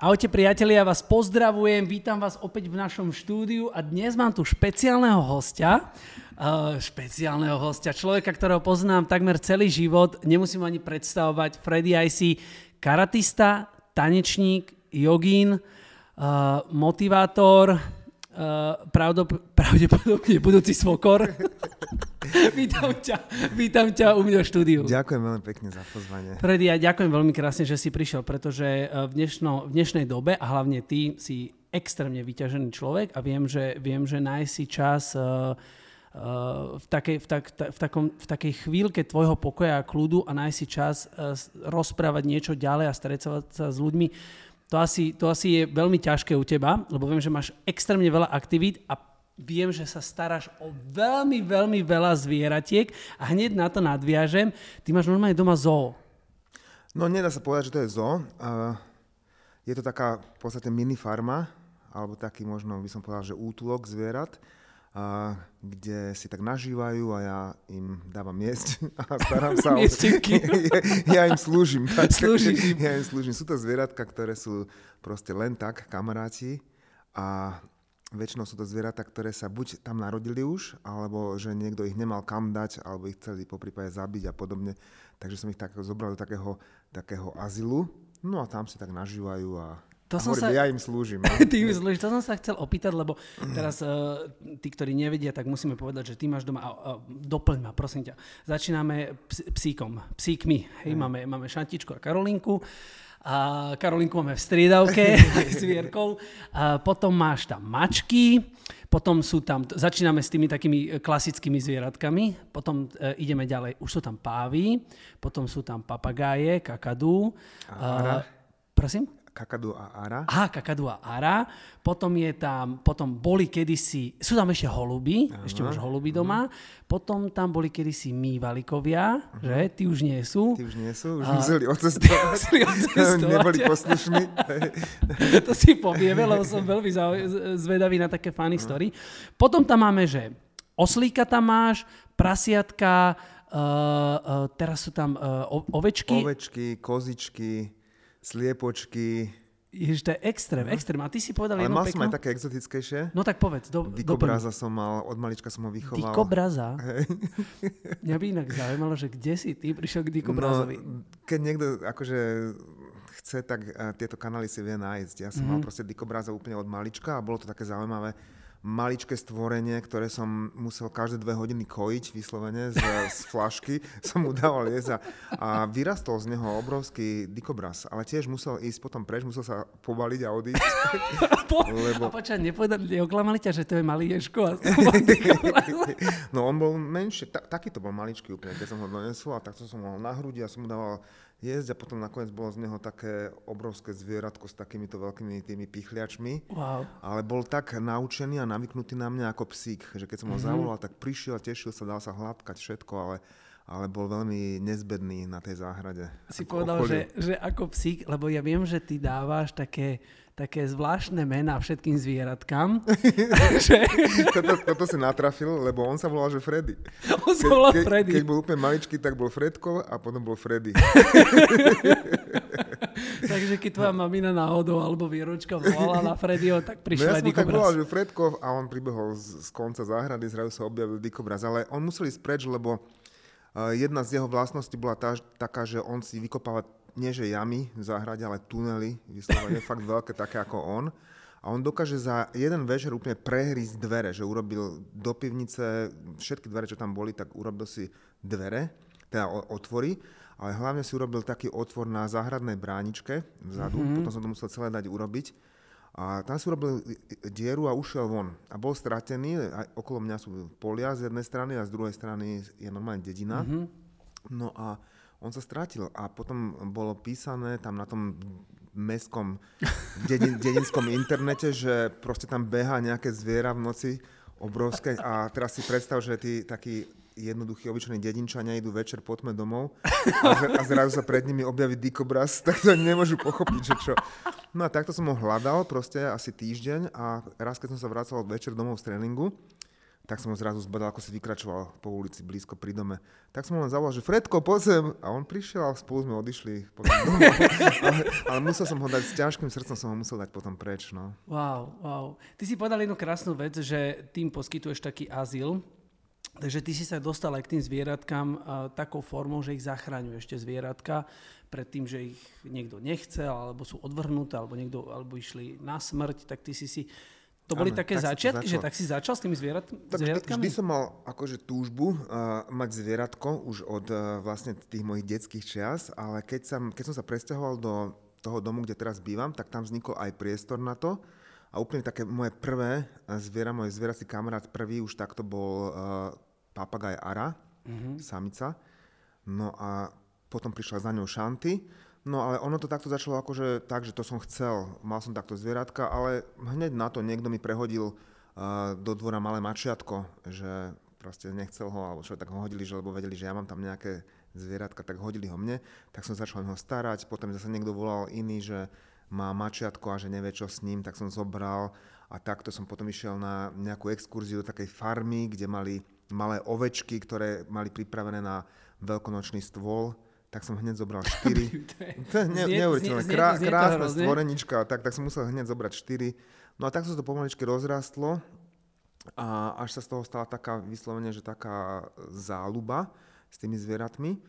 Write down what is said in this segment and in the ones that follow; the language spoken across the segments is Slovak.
Ahojte priatelia, ja vás pozdravujem, vítam vás opäť v našom štúdiu a dnes mám tu špeciálneho hostia, uh, špeciálneho hostia, človeka, ktorého poznám takmer celý život, nemusím ani predstavovať, Freddy IC, karatista, tanečník, jogín, uh, motivátor, Uh, pravdepodobne budúci svokor. vítam, ťa, vítam ťa u mňa v štúdiu. Ďakujem veľmi pekne za pozvanie. Freddy, ja ďakujem veľmi krásne, že si prišiel, pretože v, dnešno, v dnešnej dobe, a hlavne ty si extrémne vyťažený človek a viem, že, viem, že nájsť si čas uh, v, takej, v, tak, v, takom, v takej chvíľke tvojho pokoja a kľudu a nájsť si čas rozprávať niečo ďalej a stretávať sa s ľuďmi to asi, to asi je veľmi ťažké u teba, lebo viem, že máš extrémne veľa aktivít a viem, že sa staráš o veľmi, veľmi veľa zvieratiek a hneď na to nadviažem. Ty máš normálne doma zoo. No nedá sa povedať, že to je zoo. Je to taká v podstate mini farma, alebo taký možno by som povedal, že útulok zvierat a, kde si tak nažívajú a ja im dávam jesť a starám sa o... ja, ja im slúžim. Tak, Slúžiš im. Ja im slúžim. Sú to zvieratka, ktoré sú proste len tak kamaráti a väčšinou sú to zvieratá, ktoré sa buď tam narodili už, alebo že niekto ich nemal kam dať, alebo ich chceli po prípade zabiť a podobne. Takže som ich tak zobral do takého, takého azylu. No a tam si tak nažívajú a to som hovorím, sa... Ja im slúžim. No? ty im slúžiš. To som sa chcel opýtať, lebo teraz uh, tí, ktorí nevedia, tak musíme povedať, že ty máš doma... Uh, uh, doplň ma, prosím ťa. Začíname ps- psíkom, psíkmi. Hej, mm. máme, máme Šantičku a Karolinku. A Karolinku máme v striedavke s Vierkou. A potom máš tam mačky, potom sú tam, začíname s tými takými klasickými zvieratkami, potom e, ideme ďalej, už sú tam pávy, potom sú tam papagáje, kakadu. A, prosím? Kakadu a Ara. Aha, Kakadu a Ara. Potom je tam, potom boli kedysi, sú tam ešte holuby, uh-huh. ešte máš holuby doma. Uh-huh. Potom tam boli kedysi mývalikovia, uh-huh. že? Tí už nie sú. Tí už nie sú, už a... museli odcestovať. Neboli poslušní. to si povieme, lebo som veľmi zvedavý na také funny uh-huh. story. Potom tam máme, že oslíka tam máš, prasiatka, uh, uh, teraz sú tam uh, ovečky. Ovečky, kozičky sliepočky. Ježiš, to je extrém, no. extrém. A ty si povedal Ale mal som aj také exotickejšie. No tak povedz. Do, Dikobraza som mal, od malička som ho vychoval. Dikobraza? Hey. Mňa by inak zaujímalo, že kde si ty prišiel k Dikobrazovi? No, keď niekto akože chce, tak uh, tieto kanály si vie nájsť. Ja som mm-hmm. mal proste Dikobraza úplne od malička a bolo to také zaujímavé maličké stvorenie, ktoré som musel každé dve hodiny kojiť vyslovene z, z flašky, som mu dával jesť a, a vyrastol z neho obrovský dikobraz, ale tiež musel ísť potom preč, musel sa pobaliť a odísť. po, lebo... A počkaj, nepovedali, neoklamali ťa, že to je malý Ješko a No on bol menší, ta, takýto bol maličký úplne, keď som ho donesol a takto som ho na hrudi a som mu dával jesť a potom nakoniec bolo z neho také obrovské zvieratko s takýmito veľkými tými pichliačmi. Wow. Ale bol tak naučený a navyknutý na mňa ako psík, že keď som ho mm-hmm. zavolal, tak prišiel, tešil sa, dal sa hladkať všetko, ale ale bol veľmi nezbedný na tej záhrade. Si povedal, že, že ako psík, lebo ja viem, že ty dávaš také také zvláštne mená všetkým zvieratkám. toto, toto si natrafil, lebo on sa volal, že Freddy. On sa volal ke, Freddy. Keď bol úplne maličký, tak bol Fredko a potom bol Freddy. Takže keď tvoja mamina náhodou alebo výročka volala na Freddyho, tak prišiel no, ja aj tak volal, že Fredko a on pribehol z, z konca záhrady, zrazu sa objavil Dikobraz. Ale on musel ísť preč, lebo uh, jedna z jeho vlastností bola tá, taká, že on si vykopával nie že jamy v záhrade, ale tunely, vyslovene fakt veľké, také ako on. A on dokáže za jeden večer úplne prehrísť dvere, že urobil do pivnice všetky dvere, čo tam boli, tak urobil si dvere, teda otvory, ale hlavne si urobil taký otvor na záhradnej bráničke vzadu, mm-hmm. potom som to musel celé dať urobiť. A tam si urobil dieru a ušiel von. A bol stratený, a okolo mňa sú polia z jednej strany a z druhej strany je normálne dedina. Mm-hmm. No a on sa strátil a potom bolo písané tam na tom mestskom dedin, dedinskom internete, že proste tam beha nejaké zviera v noci obrovské a teraz si predstav, že tí takí jednoduchí, obyčajní dedinčania idú večer po tme domov a, a zrazu sa pred nimi objaví dikobraz, tak to nemôžu pochopiť, že čo. No a takto som ho hľadal proste asi týždeň a raz, keď som sa vracal večer domov z tréningu, tak som ho zrazu zbadal, ako si vykračoval po ulici blízko pri dome. Tak som ho len zavolal, že Fredko, poď sem. A on prišiel a spolu sme odišli ale, ale, musel som ho dať, s ťažkým srdcom som ho musel dať potom preč. No. Wow, wow. Ty si povedal jednu krásnu vec, že tým poskytuješ taký azyl. Takže ty si sa dostal aj k tým zvieratkám uh, takou formou, že ich zachraňuješ tie zvieratka pred tým, že ich niekto nechce, alebo sú odvrhnuté, alebo, niekto, alebo išli na smrť, tak ty si si to boli ano, také tak začiatky, že tak si začal s tými zvierat, tak zvieratkami? Vždy som mal akože túžbu uh, mať zvieratko už od uh, vlastne tých mojich detských čias, ale keď, som, keď som sa presťahoval do toho domu, kde teraz bývam, tak tam vznikol aj priestor na to. A úplne také moje prvé zviera, môj zvierací kamarát prvý už takto bol uh, papagaj Ara, mm-hmm. samica. No a potom prišla za ňou Šanty No ale ono to takto začalo akože tak, že to som chcel. Mal som takto zvieratka, ale hneď na to niekto mi prehodil uh, do dvora malé mačiatko, že proste nechcel ho, alebo čo, tak ho hodili, že, lebo vedeli, že ja mám tam nejaké zvieratka, tak hodili ho mne, tak som začal ho starať, potom zase niekto volal iný, že má mačiatko a že nevie čo s ním, tak som zobral. A takto som potom išiel na nejakú exkurziu do takej farmy, kde mali malé ovečky, ktoré mali pripravené na veľkonočný stôl tak som hneď zobral 4. to je ne, neuveriteľné. Krá, krásna stvorenička, tak, tak som musel hneď zobrať 4. No a tak sa to pomaličky rozrastlo a až sa z toho stala taká vyslovene, že taká záľuba s tými zvieratmi.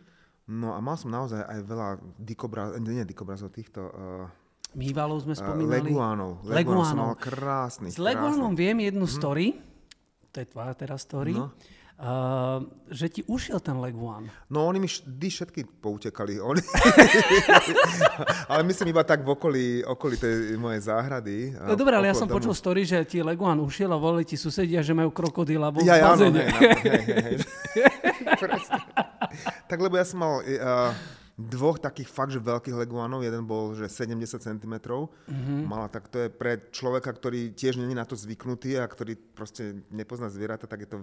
No a mal som naozaj aj veľa dikobrazov, nie dikobrazov, týchto... Uh, Mývalov sme spomínali. Leguánov. Leguánov. som mal krásny. S Leguánom viem jednu mhm. story. Hm. To je tvoja teraz story. No Uh, že ti ušiel ten Leguan. No oni mi vždy všetky poutekali. Oni... ale myslím iba tak v okolí, okolí tej mojej záhrady. No dobre, ale ja som domu. počul story, že ti Leguan ušiel a volili ti susedia, že majú krokodíla vo ja, ja, áno, hej, hej, hej. tak lebo ja som mal uh, dvoch takých fakt, že veľkých leguánov. Jeden bol, že 70 cm. Mm-hmm. Mala, tak to je pre človeka, ktorý tiež není na to zvyknutý a ktorý proste nepozná zvieratá, tak je to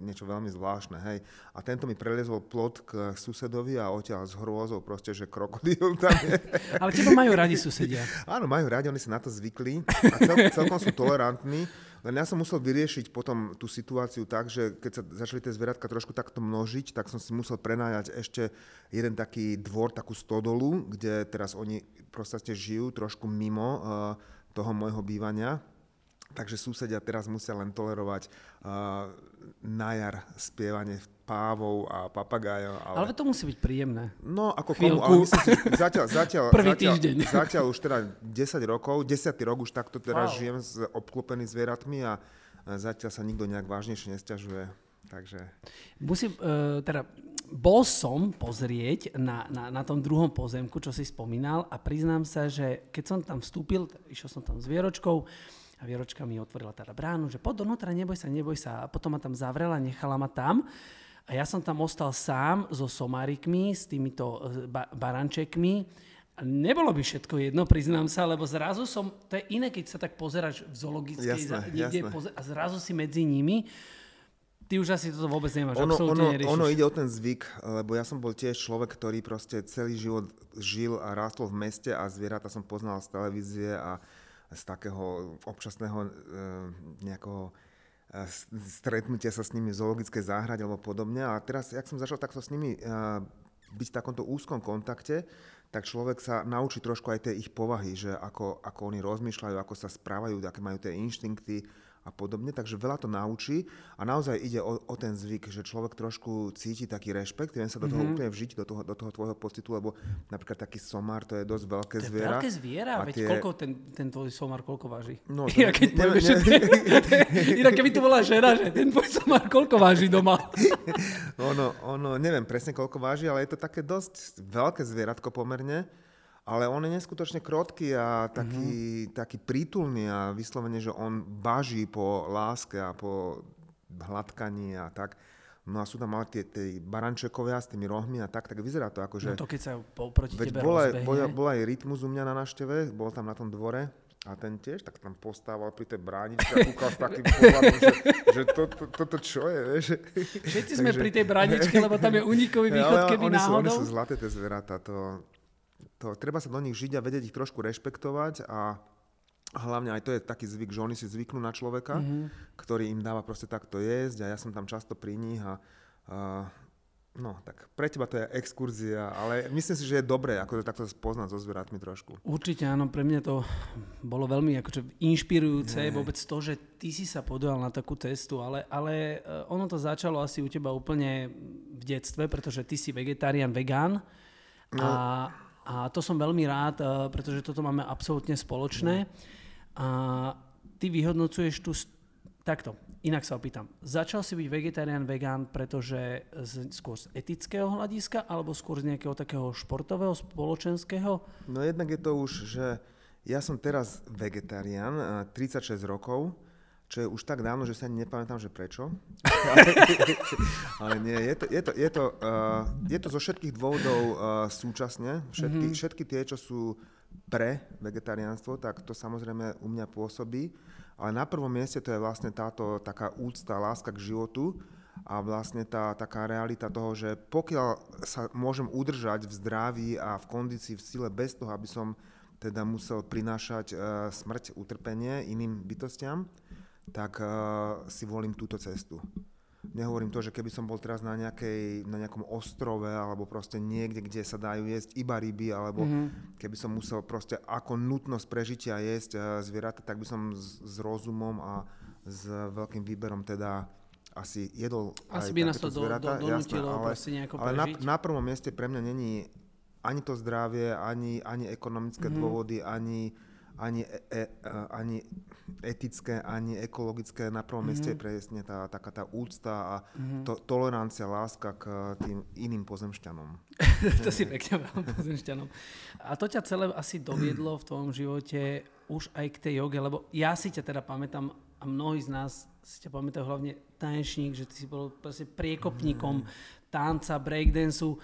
niečo veľmi zvláštne, hej. A tento mi preliezol plot k susedovi a odtiaľ s hrôzou proste, že krokodíl tam je. Ale teba majú radi susedia. Áno, majú radi, oni sa na to zvykli a cel, celkom sú tolerantní. Len ja som musel vyriešiť potom tú situáciu tak, že keď sa začali tie zvieratka trošku takto množiť, tak som si musel prenájať ešte jeden taký dvor, takú stodolu, kde teraz oni proste žijú trošku mimo uh, toho môjho bývania. Takže susedia teraz musia len tolerovať uh, na jar spievanie pávov a papagájov. Ale... ale to musí byť príjemné. No, ako Chvíľku. komu, ale myslím si, zatiaľ, zatiaľ, Prvý zatiaľ, týždeň. zatiaľ už teda 10 rokov, 10 rok už takto teraz wow. žijem s obklopený zvieratmi a zatiaľ sa nikto nejak vážnejšie nestiažuje. Takže... Musím, uh, teda, bol som pozrieť na, na, na tom druhom pozemku, čo si spomínal a priznám sa, že keď som tam vstúpil, išiel som tam s Vieročkou, a Vieročka mi otvorila teda bránu, že poď donútra, neboj sa, neboj sa. A potom ma tam zavrela, nechala ma tam. A ja som tam ostal sám so somárikmi, s týmito e, ba- barančekmi. A nebolo by všetko jedno, priznám sa, lebo zrazu som, to je iné, keď sa tak pozeráš v zoologickej, jasné, niekde jasné. Pozer- a zrazu si medzi nimi. Ty už asi toto vôbec nemáš, ono, absolútne ono, ono ide o ten zvyk, lebo ja som bol tiež človek, ktorý proste celý život žil a rástol v meste a zvieratá som poznal z televízie a z takého občasného e, nejakého e, stretnutia sa s nimi v zoologickej záhrade alebo podobne. A teraz, jak som začal takto s nimi e, byť v takomto úzkom kontakte, tak človek sa naučí trošku aj tej ich povahy, že ako, ako oni rozmýšľajú, ako sa správajú, aké majú tie inštinkty, a podobne, takže veľa to naučí a naozaj ide o, o ten zvyk, že človek trošku cíti taký rešpekt, viem sa do toho mm-hmm. úplne vžiť, do toho, do toho tvojho pocitu, lebo napríklad taký somár, to je dosť veľké to zviera. veľké zviera, veď tie... koľko ten, ten tvoj somár, koľko váži? No, to Inak, keď ne, ne, ne, Inak keby tu bola žena, že ten tvoj somár koľko váži doma? ono, ono, neviem presne koľko váži, ale je to také dosť veľké zvieratko pomerne. Ale on je neskutočne krotký a taký, mm-hmm. taký prítulný a vyslovene, že on baží po láske a po hladkaní a tak. No a sú tam ale tie, tie barančekovia s tými rohmi a tak, tak vyzerá to ako, že... No to keď sa proti veď tebe bol aj, bol, bol aj rytmus u mňa na návšteve, bol tam na tom dvore a ten tiež tak tam postával pri tej bráničke a kúkal s takým pohľadom, že, že to, to, toto čo je, vieš. Všetci sme pri tej bráničke, lebo tam je unikový východ, keby oni náhodou. Sú, oni sú zlaté tie zvieratá, to, to, treba sa do nich žiť a vedieť ich trošku rešpektovať a A hlavne aj to je taký zvyk, že oni si zvyknú na človeka, mm-hmm. ktorý im dáva proste takto jesť a ja som tam často pri nich a, a No, tak pre teba to je exkurzia, ale myslím si, že je dobré ako to takto spoznať so zvieratmi trošku. Určite áno, pre mňa to bolo veľmi akože inšpirujúce, Nie. vôbec to, že ty si sa podujal na takú cestu, ale, ale eh, ono to začalo asi u teba úplne v detstve, pretože ty si vegetarián, vegán no. A, to som veľmi rád, eh, pretože toto máme absolútne spoločné. No. A ty vyhodnocuješ tú takto Inak sa opýtam, začal si byť vegetarián, vegán, pretože z, skôr z etického hľadiska, alebo skôr z nejakého takého športového, spoločenského? No jednak je to už, že ja som teraz vegetarián, 36 rokov, čo je už tak dávno, že sa ani nepamätám, že prečo. Ale nie, je to, je to, je to, uh, je to zo všetkých dôvodov uh, súčasne. Všetky, mm-hmm. všetky tie, čo sú pre vegetariánstvo, tak to samozrejme u mňa pôsobí. Ale na prvom mieste to je vlastne táto taká úcta, láska k životu a vlastne tá taká realita toho, že pokiaľ sa môžem udržať v zdraví a v kondícii, v sile bez toho, aby som teda musel prinášať uh, smrť, utrpenie iným bytostiam, tak uh, si volím túto cestu. Nehovorím to, že keby som bol teraz na, nejakej, na nejakom ostrove alebo proste niekde, kde sa dajú jesť iba ryby, alebo mm-hmm. keby som musel proste ako nutnosť prežitia jesť eh, zvieratá, tak by som s, s rozumom a s veľkým výberom teda asi jedol asi aj by nás to zvieratá, do, do, jasné, ale, nejako ale na, na prvom mieste pre mňa není ani to zdravie, ani, ani ekonomické mm-hmm. dôvody, ani ani, e, e, ani etické, ani ekologické. Na prvom mm-hmm. mieste je presne tá, taká tá úcta a mm-hmm. to, tolerancia, láska k tým iným pozemšťanom. to si pekne pozemšťanom. A to ťa celé asi doviedlo v tvojom živote už aj k tej joge, lebo ja si ťa teda pamätám a mnohí z nás si ťa pamätajú hlavne tanečník, že ty si bol priekopníkom mm. tanca, breakdanceu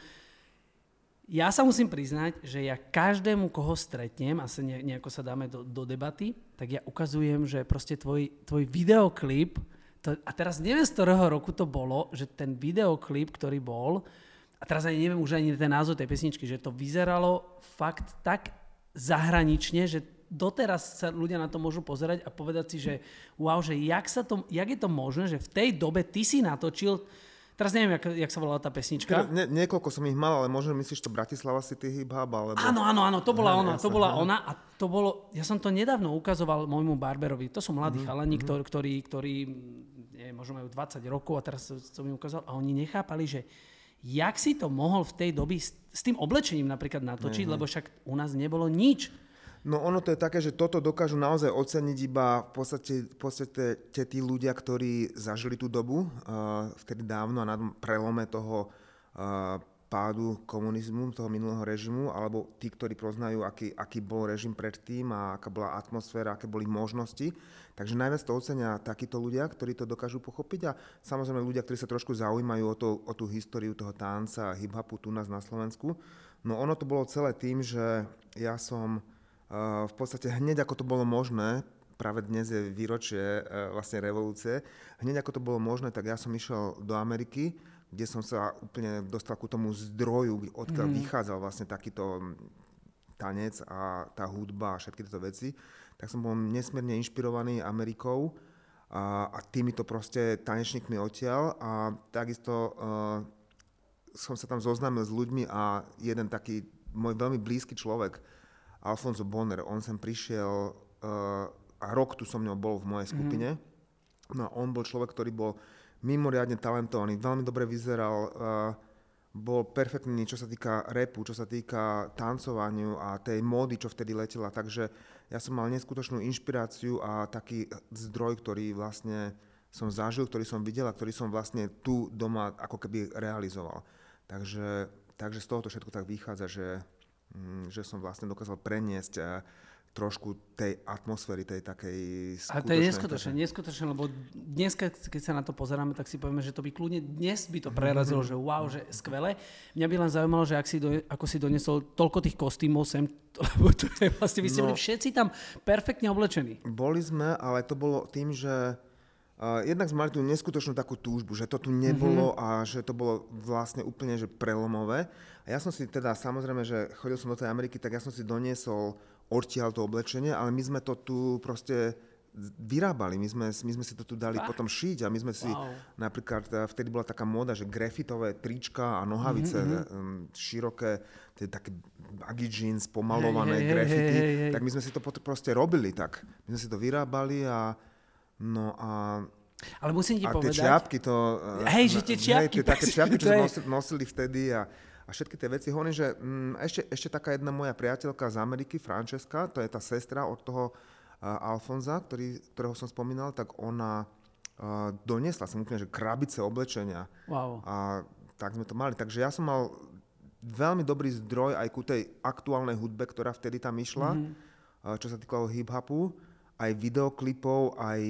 ja sa musím priznať, že ja každému, koho stretnem, asi nejako sa dáme do, do debaty, tak ja ukazujem, že proste tvoj, tvoj videoklip, to, a teraz neviem, z ktorého roku to bolo, že ten videoklip, ktorý bol, a teraz ani neviem už ani ten názov tej pesničky, že to vyzeralo fakt tak zahranične, že doteraz sa ľudia na to môžu pozerať a povedať si, že wow, že jak, sa to, jak je to možné, že v tej dobe ty si natočil Teraz neviem, jak, jak sa volala tá pesnička. Nie, niekoľko som ich mal, ale možno myslíš to Bratislava City Hip Hub, alebo... Áno, áno, áno, to bola ona, to bola ona a to bolo, ja som to nedávno ukazoval môjmu barberovi, to sú mladí mm-hmm. chalani, mhm. ktorí, ktorí, ktorí neviem, možno majú 20 rokov a teraz som im ukázal a oni nechápali, že jak si to mohol v tej doby s, s tým oblečením napríklad natočiť, mm-hmm. lebo však u nás nebolo nič. No ono to je také, že toto dokážu naozaj oceniť iba v podstate, v podstate tí ľudia, ktorí zažili tú dobu, uh, vtedy dávno a na prelome toho uh, pádu komunizmu, toho minulého režimu, alebo tí, ktorí poznajú, aký, aký bol režim predtým a aká bola atmosféra, aké boli možnosti. Takže najviac to ocenia takíto ľudia, ktorí to dokážu pochopiť a samozrejme ľudia, ktorí sa trošku zaujímajú o, to, o tú históriu toho tanca a hip-hopu tu nás na Slovensku. No ono to bolo celé tým, že ja som v podstate hneď ako to bolo možné, práve dnes je výročie e, vlastne revolúcie, hneď ako to bolo možné, tak ja som išiel do Ameriky, kde som sa úplne dostal ku tomu zdroju, odkiaľ mm. vychádzal vlastne takýto tanec a tá hudba a všetky tieto veci, tak som bol nesmierne inšpirovaný Amerikou a, a týmito proste tanečníkmi odtiaľ a takisto uh, som sa tam zoznámil s ľuďmi a jeden taký môj veľmi blízky človek, Alfonso Bonner, on sem prišiel uh, a rok tu so mnou bol v mojej mhm. skupine. Mm-hmm. No a on bol človek, ktorý bol mimoriadne talentovaný, veľmi dobre vyzeral, uh, bol perfektný, čo sa týka repu, čo sa týka tancovaniu a tej módy, čo vtedy letela. Takže ja som mal neskutočnú inšpiráciu a taký zdroj, ktorý vlastne som zažil, ktorý som videl a ktorý som vlastne tu doma ako keby realizoval. Takže, takže z tohoto všetko tak vychádza, že že som vlastne dokázal preniesť eh, trošku tej atmosféry, tej takej skutočnej... A to je neskutočné, neskutočné, lebo dnes, keď sa na to pozeráme, tak si povieme, že to by kľudne dnes by to prerazilo, mm-hmm. že wow, že skvelé. Mňa by len zaujímalo, že ak si do, ako si donesol toľko tých kostýmov sem, lebo to je vlastne, vy ste no, boli všetci tam perfektne oblečení. Boli sme, ale to bolo tým, že Uh, jednak sme mali tú neskutočnú takú túžbu, že to tu nebolo mm-hmm. a že to bolo vlastne úplne že prelomové. A ja som si teda, samozrejme, že chodil som do tej Ameriky, tak ja som si doniesol odtiaľ to oblečenie, ale my sme to tu proste vyrábali, my sme, my sme si to tu dali Fakt? potom šiť a my sme si wow. napríklad, e, vtedy bola taká móda, že grafitové trička a nohavice mm-hmm. široké, tie také baggy jeans, pomalované hey, hey, grafity, hey, hey, hey. tak my sme si to proste robili tak. My sme si to vyrábali a no a ale musím ti a povedať... tie čiapky to... E, hej, že tie čiapky... Hej, tie také čiapky, čo nosili, nosili vtedy a, a všetky tie veci. Hovorím, že mm, ešte, ešte taká jedna moja priateľka z Ameriky, Francesca, to je tá sestra od toho Alfonza, ktorý, ktorého som spomínal, tak ona uh, doniesla som úplne, že krabice oblečenia. Wow. A tak sme to mali. Takže ja som mal veľmi dobrý zdroj aj ku tej aktuálnej hudbe, ktorá vtedy tam išla, mm-hmm. uh, čo sa týkalo hip-hopu, aj videoklipov, aj,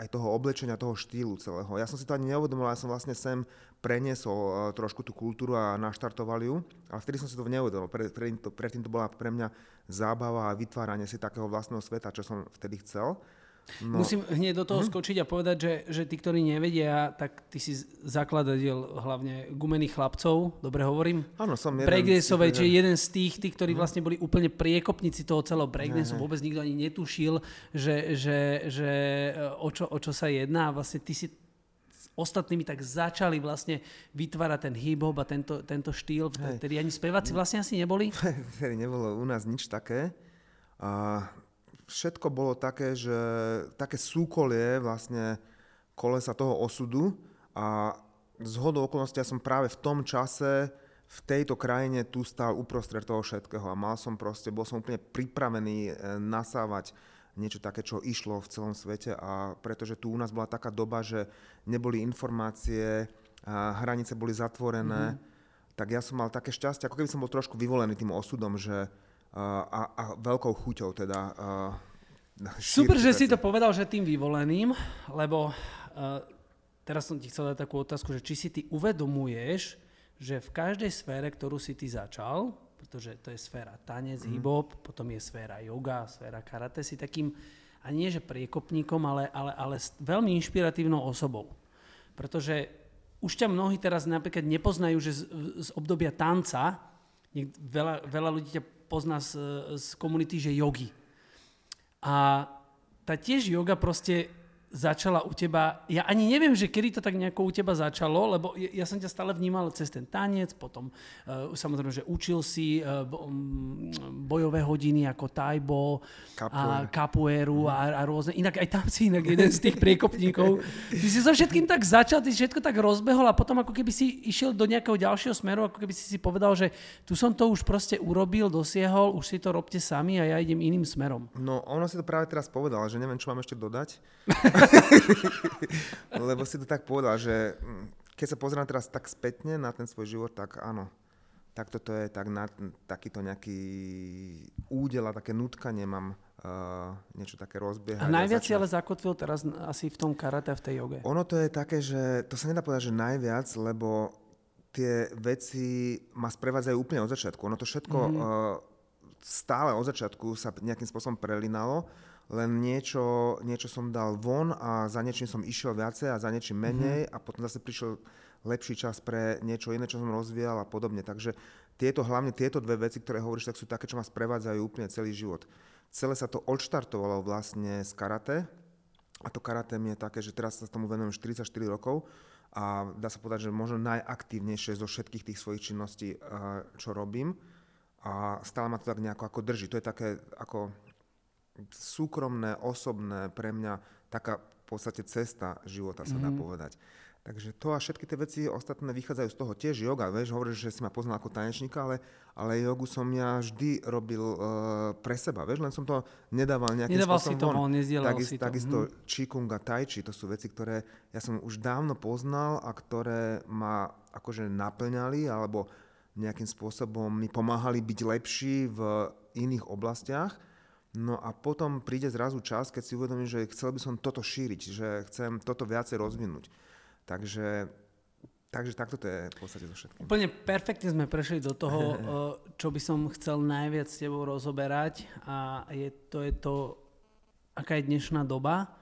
aj toho oblečenia, toho štýlu celého. Ja som si to ani neuvedomil, ja som vlastne sem preniesol uh, trošku tú kultúru a naštartoval ju, ale vtedy som si to neuvedomil. Pre, predtým, to, predtým to bola pre mňa zábava a vytváranie si takého vlastného sveta, čo som vtedy chcel. No. Musím hneď do toho hmm. skočiť a povedať, že, že tí, ktorí nevedia, tak ty si zakladateľ hlavne gumených chlapcov, dobre hovorím? Áno, som jeden. Breakdanceovej, čiže jeden z tých, tí, ktorí hmm. vlastne boli úplne priekopníci toho celého breakdance, vôbec nikto ani netušil, že, že, že o, čo, o čo sa jedná. Vlastne ty si ostatnými tak začali vlastne vytvárať ten hip-hop a tento, tento štýl, vtedy ani speváci vlastne asi neboli? Vtedy nebolo u nás nič také. A všetko bolo také, že také súkolie vlastne kolesa toho osudu a z hodou okolností ja som práve v tom čase v tejto krajine tu stál uprostred toho všetkého a mal som proste, bol som úplne pripravený eh, nasávať niečo také, čo išlo v celom svete a pretože tu u nás bola taká doba, že neboli informácie, hranice boli zatvorené, mm-hmm. tak ja som mal také šťastie, ako keby som bol trošku vyvolený tým osudom, že a, a, veľkou chuťou teda. A, Super, že si to povedal, že tým vyvoleným, lebo uh, teraz som ti chcel dať takú otázku, že či si ty uvedomuješ, že v každej sfére, ktorú si ty začal, pretože to je sféra tanec, mm. hip-hop, potom je sféra yoga, sféra karate, si takým, a nie že priekopníkom, ale, ale, ale veľmi inšpiratívnou osobou. Pretože už ťa mnohí teraz napríklad nepoznajú, že z, z obdobia tanca, veľa, veľa ľudí ťa pozná z, z komunity, že jogi. A tá tiež yoga proste začala u teba, ja ani neviem, že kedy to tak nejako u teba začalo, lebo ja, som ťa stále vnímal cez ten tanec, potom uh, samozrejme, že učil si uh, bojové hodiny ako tajbo a capoeiru mm. a, a rôzne, inak aj tam si inak jeden z tých priekopníkov. Ty si so všetkým tak začal, ty si všetko tak rozbehol a potom ako keby si išiel do nejakého ďalšieho smeru, ako keby si si povedal, že tu som to už proste urobil, dosiehol, už si to robte sami a ja idem iným smerom. No ono si to práve teraz povedal, že neviem, čo mám ešte dodať. Lebo si to tak povedal, že mm, keď sa pozerám teraz tak spätne na ten svoj život, tak áno, tak toto je tak na, takýto nejaký údel a také nutkanie mám uh, niečo také rozbiehať. A najviac si ale zakotvil teraz asi v tom karate v tej joge. Ono to je také, že to sa nedá povedať, že najviac, lebo tie veci ma sprevádzajú úplne od začiatku. Ono to všetko mm-hmm. uh, stále od začiatku sa nejakým spôsobom prelinalo len niečo, niečo som dal von a za niečím som išiel viacej a za niečím menej mm-hmm. a potom zase prišiel lepší čas pre niečo iné, čo som rozvíjal a podobne. Takže tieto, hlavne tieto dve veci, ktoré hovoríš, tak sú také, čo ma sprevádzajú úplne celý život. Celé sa to odštartovalo vlastne z karate a to karate mi je také, že teraz sa tomu venujem 44 rokov a dá sa povedať, že možno najaktívnejšie zo všetkých tých svojich činností, eh, čo robím a stále ma to tak nejako ako drží. To je také ako súkromné, osobné, pre mňa taká v podstate cesta života sa dá mhm. povedať. Takže to a všetky tie veci ostatné vychádzajú z toho. Tiež yoga, vieš, hovoríš, že si ma poznal ako tanečníka, ale, ale jogu som ja vždy robil uh, pre seba, vieš, len som to nedával nejakým Nedával spôsobom si to von. Nezdielal Takisto, si to. takisto mm. Qigong a Tai Chi, to sú veci, ktoré ja som už dávno poznal a ktoré ma akože naplňali alebo nejakým spôsobom mi pomáhali byť lepší v iných oblastiach No a potom príde zrazu čas, keď si uvedomím, že chcel by som toto šíriť, že chcem toto viacej rozvinúť. Takže, takže takto to je v podstate so všetkým. Úplne perfektne sme prešli do toho, čo by som chcel najviac s tebou rozoberať a je, to je to, aká je dnešná doba,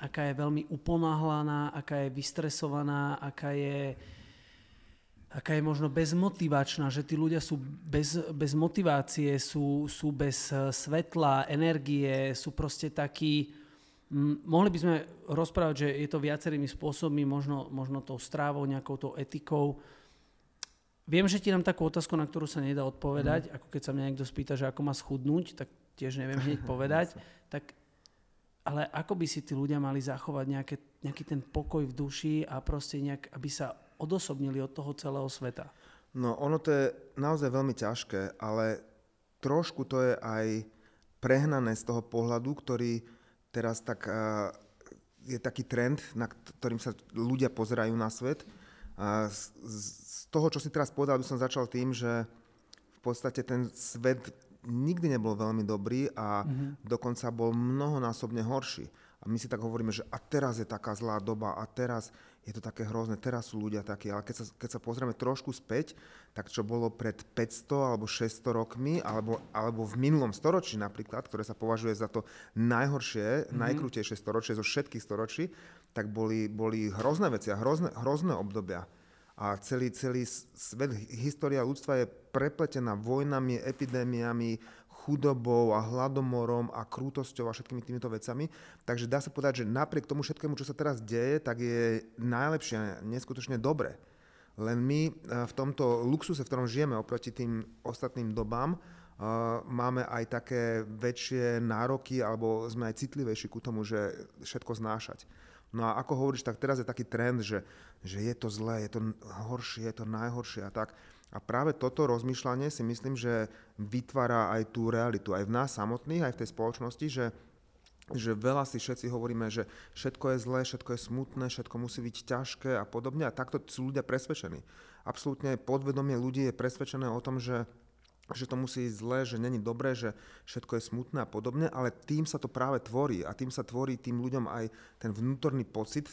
aká je veľmi uponáhlaná, aká je vystresovaná, aká je aká je možno bezmotivačná, že tí ľudia sú bez, bez motivácie, sú, sú bez eh, svetla, energie, sú proste takí... M- mohli by sme rozprávať, že je to viacerými spôsobmi, možno, možno tou strávou, nejakou tou etikou. Viem, že ti dám takú otázku, na ktorú sa nedá odpovedať, mm. ako keď sa mňa niekto spýta, že ako má schudnúť, tak tiež neviem hneď povedať. tak, ale ako by si tí ľudia mali zachovať nejaké, nejaký ten pokoj v duši a proste nejak, aby sa odosobnili od toho celého sveta? No, ono to je naozaj veľmi ťažké, ale trošku to je aj prehnané z toho pohľadu, ktorý teraz tak, uh, je taký trend, na ktorým sa ľudia pozerajú na svet. A z, z toho, čo si teraz povedal, by som začal tým, že v podstate ten svet nikdy nebol veľmi dobrý a mm-hmm. dokonca bol mnohonásobne horší. A my si tak hovoríme, že a teraz je taká zlá doba a teraz je to také hrozné, teraz sú ľudia takí, ale keď sa, keď sa pozrieme trošku späť, tak čo bolo pred 500 alebo 600 rokmi, alebo, alebo v minulom storočí napríklad, ktoré sa považuje za to najhoršie, mm-hmm. najkrutejšie storočie zo všetkých storočí, tak boli, boli hrozné veci a hrozné, hrozné obdobia. A celý, celý svet, história ľudstva je prepletená vojnami, epidémiami, chudobou a hladomorom a krútosťou a všetkými týmito vecami. Takže dá sa povedať, že napriek tomu všetkému, čo sa teraz deje, tak je najlepšie neskutočne dobre. Len my eh, v tomto luxuse, v ktorom žijeme oproti tým ostatným dobám, Uh, máme aj také väčšie nároky alebo sme aj citlivejší ku tomu, že všetko znášať. No a ako hovoríš, tak teraz je taký trend, že, že je to zlé, je to horšie, je to najhoršie a tak. A práve toto rozmýšľanie si myslím, že vytvára aj tú realitu, aj v nás samotných, aj v tej spoločnosti, že, že veľa si všetci hovoríme, že všetko je zlé, všetko je smutné, všetko musí byť ťažké a podobne. A takto sú ľudia presvedčení. Absolútne podvedomie ľudí je presvedčené o tom, že že to musí ísť zle, že není dobré, že všetko je smutné a podobne, ale tým sa to práve tvorí a tým sa tvorí tým ľuďom aj ten vnútorný pocit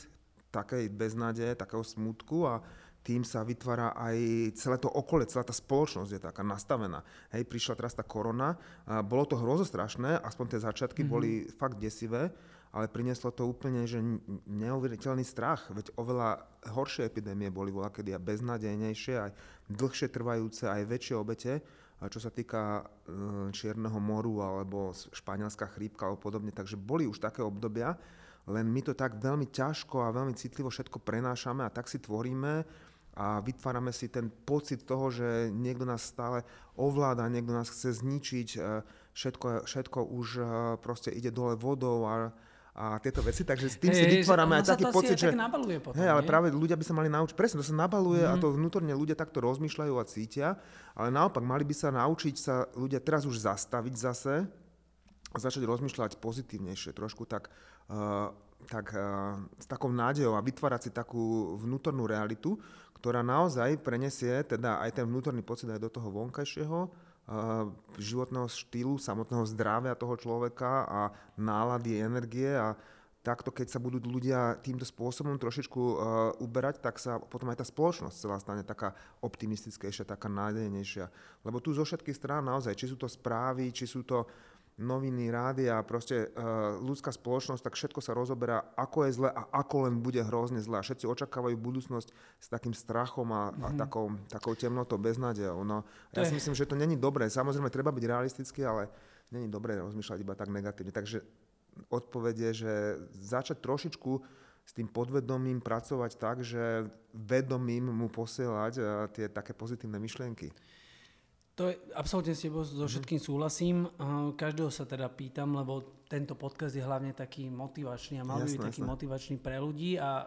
takej beznádeje, takého smutku a tým sa vytvára aj celé to okolie, celá tá spoločnosť je taká nastavená. Hej, prišla teraz tá korona, a bolo to hrozostrašné, aspoň tie začiatky mm-hmm. boli fakt desivé, ale prinieslo to úplne, že neuveriteľný strach, veď oveľa horšie epidémie boli voľakedy a beznádejnejšie, aj dlhšie trvajúce, aj väčšie obete, a čo sa týka e, Čierneho moru alebo španielská chrípka alebo podobne, takže boli už také obdobia, len my to tak veľmi ťažko a veľmi citlivo všetko prenášame a tak si tvoríme a vytvárame si ten pocit toho, že niekto nás stále ovláda, niekto nás chce zničiť, e, všetko, všetko už e, proste ide dole vodou a, a tieto veci, takže s tým hey, si vytvárame aj taký pocit, že... potom, hej, ale nie? práve ľudia by sa mali naučiť, presne, to sa nabaluje mm. a mhm. to vnútorne ľudia takto rozmýšľajú a cítia, ale naopak mali by sa naučiť sa ľudia teraz už zastaviť zase a začať rozmýšľať pozitívnejšie, trošku tak uh, tak uh, s takou nádejou a vytvárať si takú vnútornú realitu, ktorá naozaj prenesie teda aj ten vnútorný pocit aj do toho vonkajšieho uh, životného štýlu, samotného zdravia toho človeka a nálady, energie a takto, keď sa budú ľudia týmto spôsobom trošičku uh, uberať, tak sa potom aj tá spoločnosť celá stane taká optimistickejšia, taká nádejnejšia. Lebo tu zo všetkých strán naozaj, či sú to správy, či sú to noviny, rádia a proste uh, ľudská spoločnosť, tak všetko sa rozoberá, ako je zle a ako len bude hrozne zle. A všetci očakávajú budúcnosť s takým strachom a, mm-hmm. a mhm. takou, takou temnotou, beznádejou. No, ja si myslím, že to není dobré. Samozrejme, treba byť realistický, ale není dobré rozmýšľať iba tak negatívne. Takže odpovede, že začať trošičku s tým podvedomím pracovať tak, že vedomím mu posielať uh, tie také pozitívne myšlienky. To je, absolútne s tebou so všetkým súhlasím. Každého sa teda pýtam, lebo tento podcast je hlavne taký motivačný a mal by byť taký jasné. motivačný pre ľudí a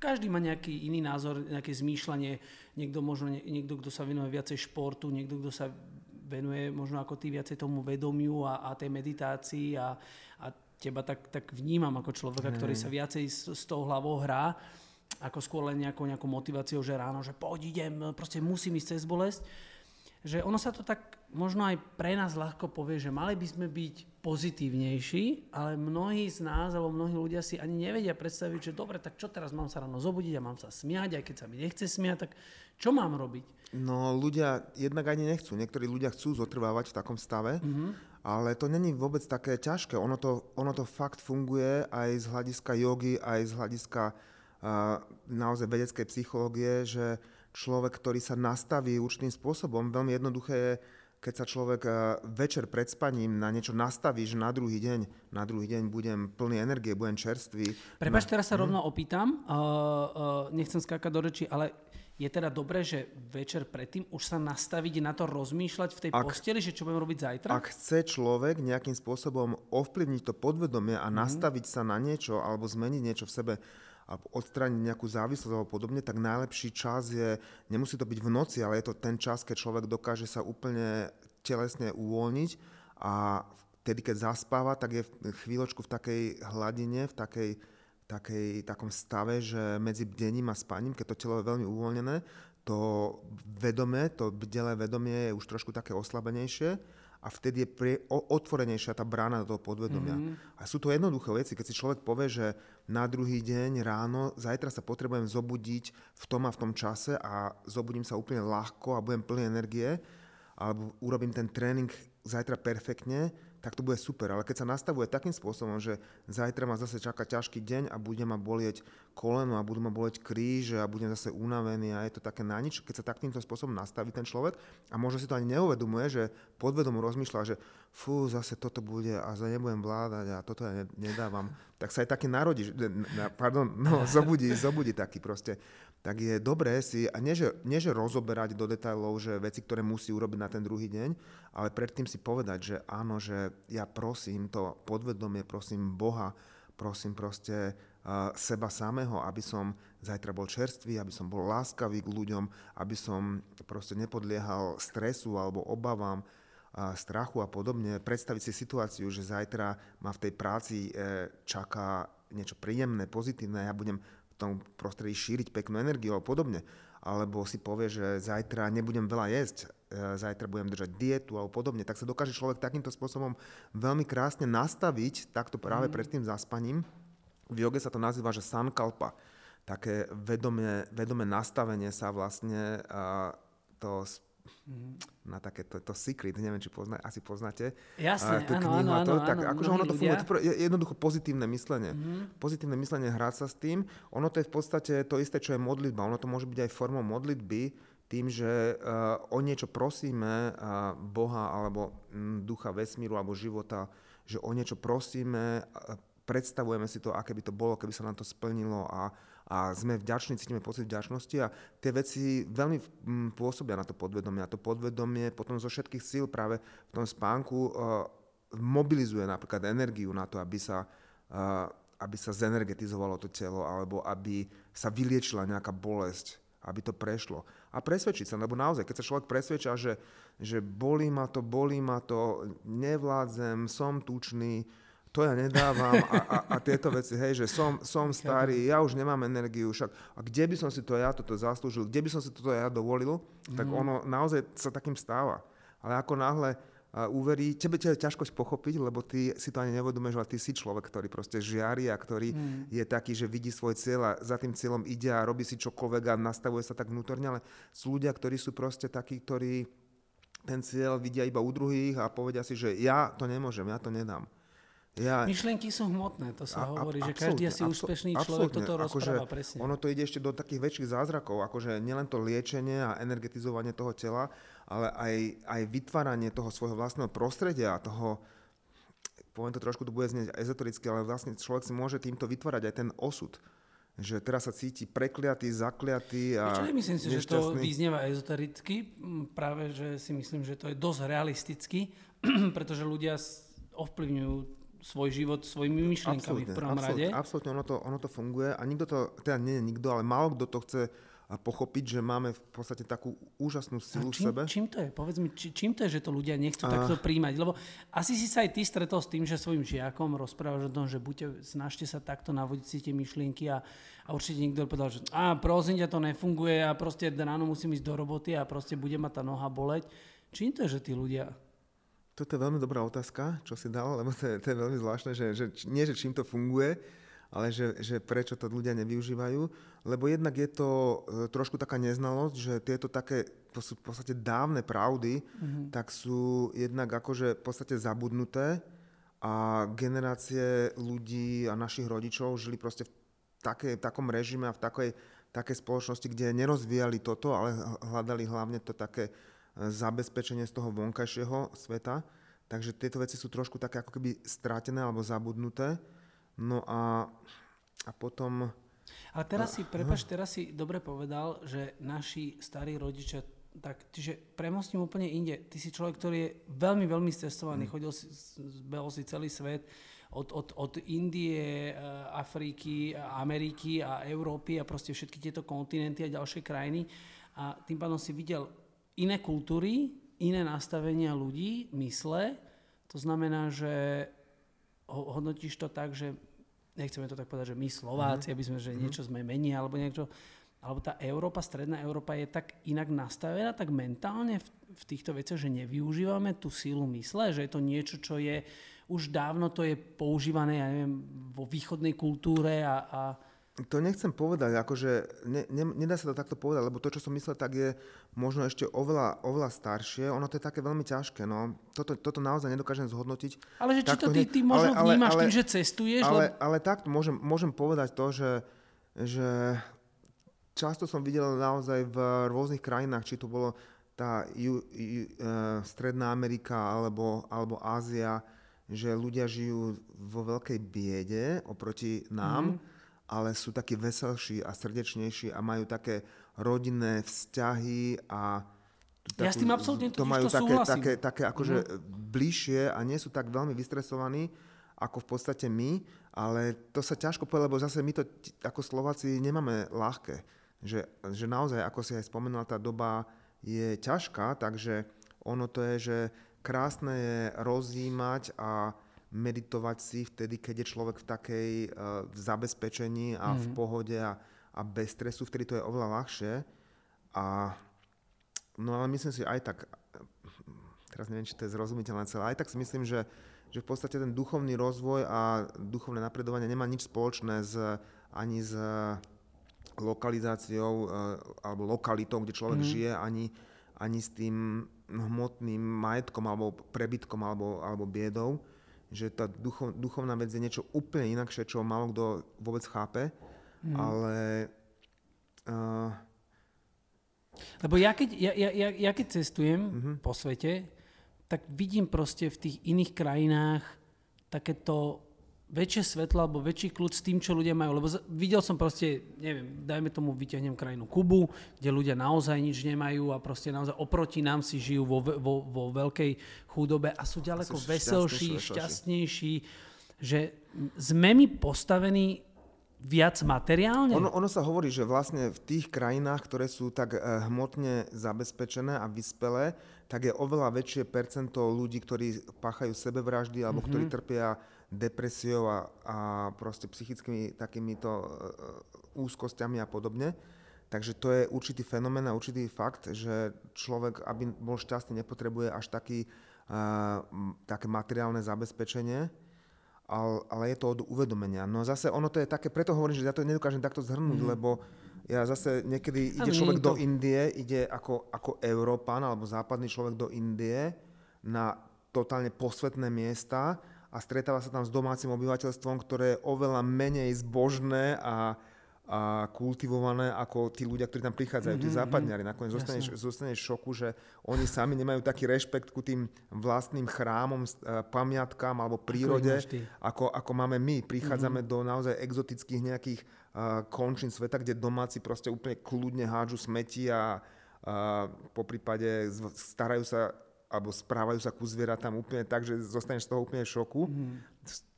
každý má nejaký iný názor, nejaké zmýšľanie. Niekto možno, niekto, kto sa venuje viacej športu, niekto, kto sa venuje možno ako ty viacej tomu vedomiu a, a tej meditácii a, a teba tak, tak vnímam ako človeka, ktorý sa viacej s, s tou hlavou hrá ako skôr len nejakou, nejakou motiváciou, že ráno, že poď idem, proste musím ísť cez bolesť že ono sa to tak možno aj pre nás ľahko povie, že mali by sme byť pozitívnejší, ale mnohí z nás, alebo mnohí ľudia si ani nevedia predstaviť, že dobre, tak čo teraz mám sa ráno zobudiť a mám sa smiať, aj keď sa mi nechce smiať, tak čo mám robiť? No ľudia jednak ani nechcú. Niektorí ľudia chcú zotrvávať v takom stave, mm-hmm. ale to není vôbec také ťažké. Ono to, ono to fakt funguje aj z hľadiska jogy, aj z hľadiska uh, naozaj vedeckej psychológie, že človek, ktorý sa nastaví určitým spôsobom. Veľmi jednoduché je, keď sa človek eh, večer pred spaním na niečo nastaví, že na druhý deň, na druhý deň budem plný energie, budem čerstvý. Prepač, na... teraz sa rovno opýtam, uh, uh, nechcem skákať do reči, ale je teda dobré, že večer predtým už sa nastaviť na to rozmýšľať v tej ak, posteli, že čo budem robiť zajtra? Ak chce človek nejakým spôsobom ovplyvniť to podvedomie a mm-hmm. nastaviť sa na niečo alebo zmeniť niečo v sebe, alebo odstrániť nejakú závislosť alebo podobne, tak najlepší čas je, nemusí to byť v noci, ale je to ten čas, keď človek dokáže sa úplne telesne uvoľniť a vtedy, keď zaspáva, tak je chvíľočku v takej hladine, v takej takej, takom stave, že medzi bdením a spaním, keď to telo je veľmi uvoľnené, to vedomé, to bdelé vedomie je už trošku také oslabenejšie a vtedy je prie, o, otvorenejšia tá brána do toho podvedomia. Mm-hmm. A sú to jednoduché veci, keď si človek povie, že na druhý deň ráno, zajtra sa potrebujem zobudiť v tom a v tom čase a zobudím sa úplne ľahko a budem plný energie, alebo urobím ten tréning zajtra perfektne, tak to bude super. Ale keď sa nastavuje takým spôsobom, že zajtra ma zase čaká ťažký deň a bude ma bolieť koleno a budú ma bolieť kríže a budem zase unavený a je to také na nič, keď sa takýmto spôsobom nastaví ten človek a možno si to ani neuvedomuje, že podvedomo rozmýšľa, že fú, zase toto bude a za nebudem vládať a toto ja nedávam, tak sa aj taký narodí, pardon, no, zobudí, zobudí taký proste tak je dobré si, a nie že, nie že rozoberať do detajlov, že veci, ktoré musí urobiť na ten druhý deň, ale predtým si povedať, že áno, že ja prosím to podvedomie, prosím Boha, prosím proste uh, seba samého, aby som zajtra bol čerstvý, aby som bol láskavý k ľuďom, aby som proste nepodliehal stresu alebo obavám, uh, strachu a podobne. Predstaviť si situáciu, že zajtra ma v tej práci e, čaká niečo príjemné, pozitívne, ja budem tom prostredí šíriť peknú energiu a podobne. Alebo si povie, že zajtra nebudem veľa jesť, e, zajtra budem držať dietu alebo podobne, tak sa dokáže človek takýmto spôsobom veľmi krásne nastaviť takto práve mm. pred tým zaspaním. V joge sa to nazýva, že sankalpa. Také vedomé, vedomé nastavenie sa vlastne to na také to, to Secret, neviem, či pozna, asi poznáte. Jasne, tú áno, áno, to, áno, tak áno, akože ono to funguje, to je jednoducho pozitívne myslenie. Mm-hmm. Pozitívne myslenie, hrať sa s tým. Ono to je v podstate to isté, čo je modlitba. Ono to môže byť aj formou modlitby, tým, že uh, o niečo prosíme uh, Boha alebo um, ducha vesmíru alebo života, že o niečo prosíme, uh, predstavujeme si to, aké by to bolo, keby sa nám to splnilo a a sme vďační, cítime pocit vďačnosti a tie veci veľmi mm, pôsobia na to podvedomie. A to podvedomie potom zo všetkých síl práve v tom spánku uh, mobilizuje napríklad energiu na to, aby sa, uh, aby sa zenergetizovalo to telo alebo aby sa vyliečila nejaká bolesť, aby to prešlo. A presvedčiť sa, lebo naozaj, keď sa človek presvedčia, že, že bolí ma to, bolí ma to, nevládzem, som tučný, to ja nedávam a, a, a tieto veci, hej, že som, som starý, ja už nemám energiu, však a kde by som si to ja toto zaslúžil, kde by som si toto ja dovolil, mm. tak mhm. ono naozaj sa takým stáva. Ale ako náhle uh, uverí, tebe je ťažko pochopiť, lebo ty si to ani nevedomíš, ale ty si človek, ktorý proste žiari a ktorý mm. je taký, že vidí svoj cieľ a za tým cieľom ide a robí si čokoľvek a nastavuje sa tak vnútorne, ale sú ľudia, ktorí sú proste takí, ktorí ten cieľ vidia iba u druhých a povedia si, že ja to nemôžem, ja to nedám. Ja, Myšlienky sú hmotné, to sa a, hovorí, že každý asi úspešný človek toto rozpráva akože presne. Ono to ide ešte do takých väčších zázrakov, akože nielen to liečenie a energetizovanie toho tela, ale aj, aj vytváranie toho svojho vlastného prostredia, toho, poviem to trošku, to bude znieť ezotericky, ale vlastne človek si môže týmto vytvárať aj ten osud že teraz sa cíti prekliatý, zakliatý a Čo, myslím si, nešťastný. že to vyznieva ezotericky, práve že si myslím, že to je dosť realisticky, pretože ľudia ovplyvňujú svoj život svojimi myšlienkami v prvom absolútne, rade. Absolutne, ono to, ono to funguje a nikto to, teda nie je nikto, ale málo kto to chce pochopiť, že máme v podstate takú úžasnú silu čím, v sebe. Čím to je? Povedz mi, či, čím to je, že to ľudia nechcú a... takto príjmať? Lebo asi si sa aj ty stretol s tým, že svojim žiakom rozprávaš o tom, že buďte, snažte sa takto navodiť si tie myšlienky a, a určite niekto povedal, že a prosím ťa, to nefunguje a proste ráno musím ísť do roboty a proste bude ma tá noha boleť. Čím to je, že tí ľudia toto je veľmi dobrá otázka, čo si dal, lebo to je, to je veľmi zvláštne, že, že nie, že čím to funguje, ale že, že prečo to ľudia nevyužívajú. Lebo jednak je to e, trošku taká neznalosť, že tieto také, to sú v podstate dávne pravdy, mm-hmm. tak sú jednak akože v podstate zabudnuté a generácie ľudí a našich rodičov žili proste v, také, v takom režime a v takej také spoločnosti, kde nerozvíjali toto, ale hľadali hlavne to také zabezpečenie z toho vonkajšieho sveta. Takže tieto veci sú trošku také ako keby strátené alebo zabudnuté. No a, a potom... Ale teraz si, prepač, teraz si dobre povedal, že naši starí rodičia tak, čiže premostím úplne inde. Ty si človek, ktorý je veľmi, veľmi cestovaný, mm. chodil si, zbehol si celý svet od, od, od Indie, eh, Afriky, Ameriky a Európy a proste všetky tieto kontinenty a ďalšie krajiny. A tým pádom si videl iné kultúry, iné nastavenia ľudí, mysle. To znamená, že hodnotíš to tak, že nechceme to tak povedať, že my Slováci, mm. aby sme, že mhm. niečo sme menej alebo niečo alebo tá Európa, stredná Európa je tak inak nastavená, tak mentálne v, v týchto veciach, že nevyužívame tú sílu mysle, že je to niečo, čo je už dávno to je používané, ja neviem, vo východnej kultúre a, a to nechcem povedať, akože ne, ne, nedá sa to takto povedať, lebo to, čo som myslel, tak je možno ešte oveľa, oveľa staršie. Ono to je také veľmi ťažké, no. Toto, toto naozaj nedokážem zhodnotiť. Ale že či to ty, ty možno ale, vnímaš ale, tým, že cestuješ? Ale, lebo... ale tak môžem, môžem povedať to, že, že často som videl naozaj v rôznych krajinách, či to bolo tá ju, ju, uh, Stredná Amerika alebo, alebo Ázia, že ľudia žijú vo veľkej biede oproti nám, mm. Ale sú takí veselší a srdečnejší a majú také rodinné vzťahy a takú, ja s tým absolútne to majú také, také, také akože mm. bližšie a nie sú tak veľmi vystresovaní ako v podstate my, ale to sa ťažko povedať, lebo zase my to ako Slováci nemáme ľahké že, že naozaj, ako si aj spomenula, tá doba je ťažká, takže ono to je, že krásne je rozjímať a meditovať si vtedy, keď je človek v takej uh, v zabezpečení a mm. v mhm. pohode a, a bez stresu, vtedy to je oveľa ľahšie. A, no ale myslím si aj tak, teraz neviem, či to je zrozumiteľné celé, aj tak si myslím, že, že v podstate ten duchovný rozvoj a duchovné napredovanie nemá nič spoločné s, ani s lokalizáciou eh, alebo lokalitou, kde človek mm. žije, ani, ani s tým hmotným majetkom alebo prebytkom alebo, alebo biedou. Že tá duchov, duchovná vec je niečo úplne inakšie, čo málo kto vôbec chápe. Mm. Ale... Uh, Lebo ja keď, ja, ja, ja, ja keď cestujem mm-hmm. po svete, tak vidím proste v tých iných krajinách takéto väčšie svetlo alebo väčší kľud s tým, čo ľudia majú. Lebo videl som proste, neviem, dajme tomu, vyťahnem krajinu Kubu, kde ľudia naozaj nič nemajú a proste naozaj oproti nám si žijú vo, vo, vo veľkej chudobe a sú ďaleko veselší, šťastnejší, že sme my postavení viac materiálne? Ono, ono sa hovorí, že vlastne v tých krajinách, ktoré sú tak eh, hmotne zabezpečené a vyspelé, tak je oveľa väčšie percento ľudí, ktorí páchajú sebevraždy alebo mm-hmm. ktorí trpia depresiou a, a proste psychickými takýmito uh, úzkosťami a podobne. Takže to je určitý fenomén a určitý fakt, že človek, aby bol šťastný, nepotrebuje až taký, uh, také materiálne zabezpečenie, ale, ale je to od uvedomenia. No zase ono to je také, preto hovorím, že ja to nedokážem takto zhrnúť, mm. lebo ja zase niekedy ide človek to... do Indie, ide ako, ako Európan alebo západný človek do Indie na totálne posvetné miesta a stretáva sa tam s domácim obyvateľstvom, ktoré je oveľa menej zbožné a, a kultivované ako tí ľudia, ktorí tam prichádzajú, mm-hmm, tí mhm, západňari. Nakoniec zostaneš, zostaneš v šoku, že oni sami nemajú taký rešpekt ku tým vlastným chrámom, e, pamiatkám alebo prírode, ako, ako máme my. Prichádzame mm-hmm. do naozaj exotických nejakých uh, končín sveta, kde domáci proste úplne kľudne hádžu smeti a uh, po prípade starajú sa alebo správajú sa ku zvieratám úplne tak, že zostaneš z toho úplne v šoku. Mm.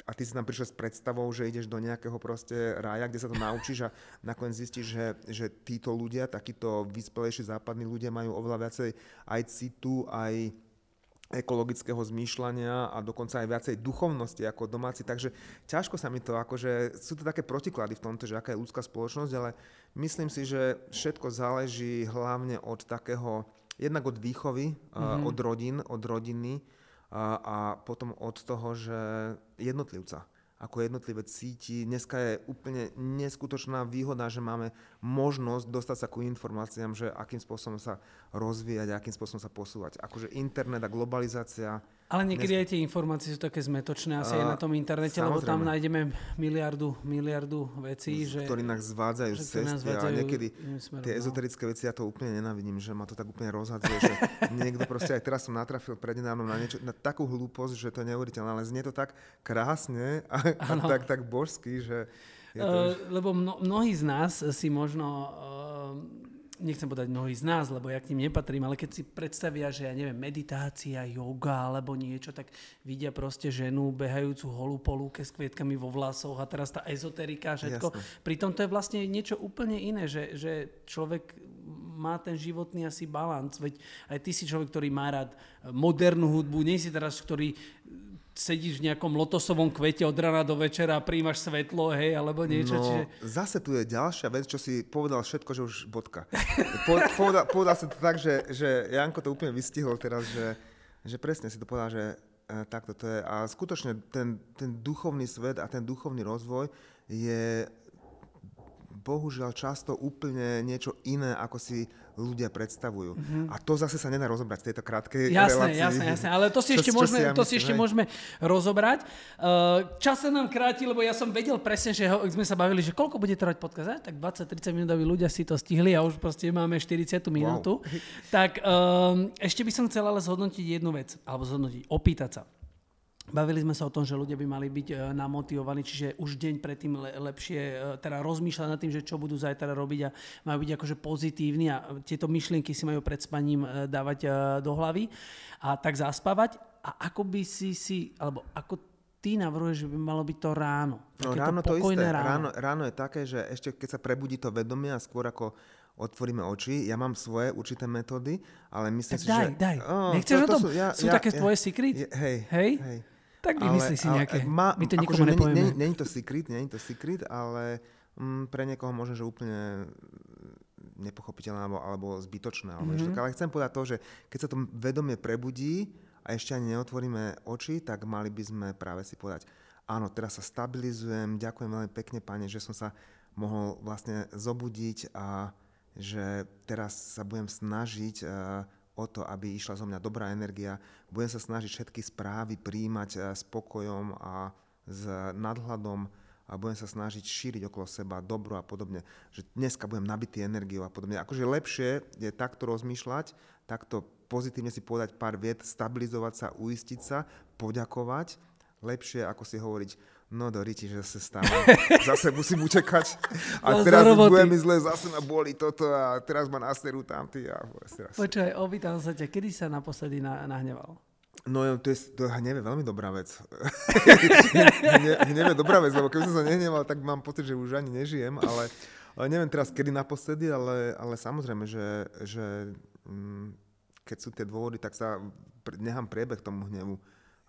A ty si tam prišiel s predstavou, že ideš do nejakého proste rája, kde sa to naučíš a nakoniec zistíš, že, že títo ľudia, takíto vyspelejší západní ľudia majú oveľa viacej aj citu, aj ekologického zmýšľania a dokonca aj viacej duchovnosti ako domáci. Takže ťažko sa mi to, akože sú to také protiklady v tomto, že aká je ľudská spoločnosť, ale myslím si, že všetko záleží hlavne od takého jednak od výchovy, mm-hmm. od rodín, od rodiny a, a potom od toho, že jednotlivca. ako jednotlivec cíti. Dneska je úplne neskutočná výhoda, že máme možnosť dostať sa ku informáciám, že akým spôsobom sa rozvíjať, akým spôsobom sa posúvať. Akože internet a globalizácia ale niekedy aj tie informácie sú také zmetočné asi uh, aj na tom internete, samozrejme. lebo tam nájdeme miliardu, miliardu vecí, že, ktorí nás zvádzajú z cesty a niekedy tie no. ezoterické veci ja to úplne nenávidím, že ma to tak úplne rozhadzuje, že niekto proste aj teraz som natrafil prednedávno na, niečo, na takú hlúposť, že to je neuveriteľné, ale znie to tak krásne a, a tak, tak božsky, že... Je to, uh, lebo mno, mnohí z nás si možno uh, nechcem povedať mnohí z nás, lebo ja k ním nepatrím, ale keď si predstavia, že ja neviem, meditácia, yoga alebo niečo, tak vidia proste ženu behajúcu holú polúke s kvietkami vo vlasoch a teraz tá ezoterika a všetko. Jasne. Pritom to je vlastne niečo úplne iné, že, že človek má ten životný asi balans. Veď aj ty si človek, ktorý má rád modernú hudbu, nie si teraz, ktorý sedíš v nejakom lotosovom kvete od rana do večera a príjmaš svetlo, hej, alebo niečo. No, čiže... zase tu je ďalšia vec, čo si povedal všetko, že už bodka. Po, povedal, povedal si to tak, že, že Janko to úplne vystihol teraz, že, že presne si to povedal, že e, takto to je. A skutočne ten, ten duchovný svet a ten duchovný rozvoj je bohužiaľ často úplne niečo iné, ako si ľudia predstavujú. Mm-hmm. A to zase sa nedá rozobrať v tejto krátkej jasné, relácii. Jasné, jasné, ale to si čo, ešte, čo môžeme, si ja to si ešte môžeme rozobrať. Uh, čas sa nám kráti, lebo ja som vedel presne, že ho, sme sa bavili, že koľko bude trvať podcast, eh? tak 20-30 minútoví ľudia si to stihli a už proste máme 40 minútu. Wow. Tak um, ešte by som chcel ale zhodnotiť jednu vec, alebo zhodnotiť, opýtať sa. Bavili sme sa o tom, že ľudia by mali byť e, namotivovaní, čiže už deň predtým lepšie e, teda rozmýšľať nad tým, že čo budú zajtra robiť a majú byť akože pozitívni a tieto myšlienky si majú pred spaním e, dávať do hlavy a tak zaspávať. A ako by si si, alebo ako ty navrhuješ, že by malo byť to ráno? No ráno to, to isté. Ráno. ráno. Ráno je také, že ešte keď sa prebudí to vedomie a skôr ako otvoríme oči. Ja mám svoje určité metódy, ale myslím tak si, daj, že... daj, oh, Nechceš to, to o tom? Sú, ja, sú ja, také ja, tvoje secret? Je, hej, hej? hej. Tak vymyslí si nejaké. Ma, My to nikomu akože nepovieme. Není, není to secret, není to secret, ale mm, pre niekoho možno, že úplne nepochopiteľné alebo, alebo zbytočné. Alebo mm-hmm. ale chcem povedať to, že keď sa to vedomie prebudí a ešte ani neotvoríme oči, tak mali by sme práve si povedať, áno, teraz sa stabilizujem, ďakujem veľmi pekne, pane, že som sa mohol vlastne zobudiť a že teraz sa budem snažiť uh, o to, aby išla zo mňa dobrá energia. Budem sa snažiť všetky správy príjmať eh, s pokojom a s nadhľadom a budem sa snažiť šíriť okolo seba dobro a podobne. Že dneska budem nabitý energiou a podobne. Akože lepšie je takto rozmýšľať, takto pozitívne si povedať pár viet, stabilizovať sa, uistiť sa, poďakovať. Lepšie ako si hovoriť, No do riti, že sa stane. Zase musím utekať. A no, teraz bude mi zle, zase ma boli toto a teraz ma nasterú tamty. A teraz... Počkaj, opýtam sa ťa, kedy sa naposledy na, nahneval? No to je, to hnev je veľmi dobrá vec. hnev je dobrá vec, lebo keby som sa nehneval, tak mám pocit, že už ani nežijem, ale, ale neviem teraz, kedy naposledy, ale, ale samozrejme, že, že mm, keď sú tie dôvody, tak sa nechám priebeh tomu hnevu.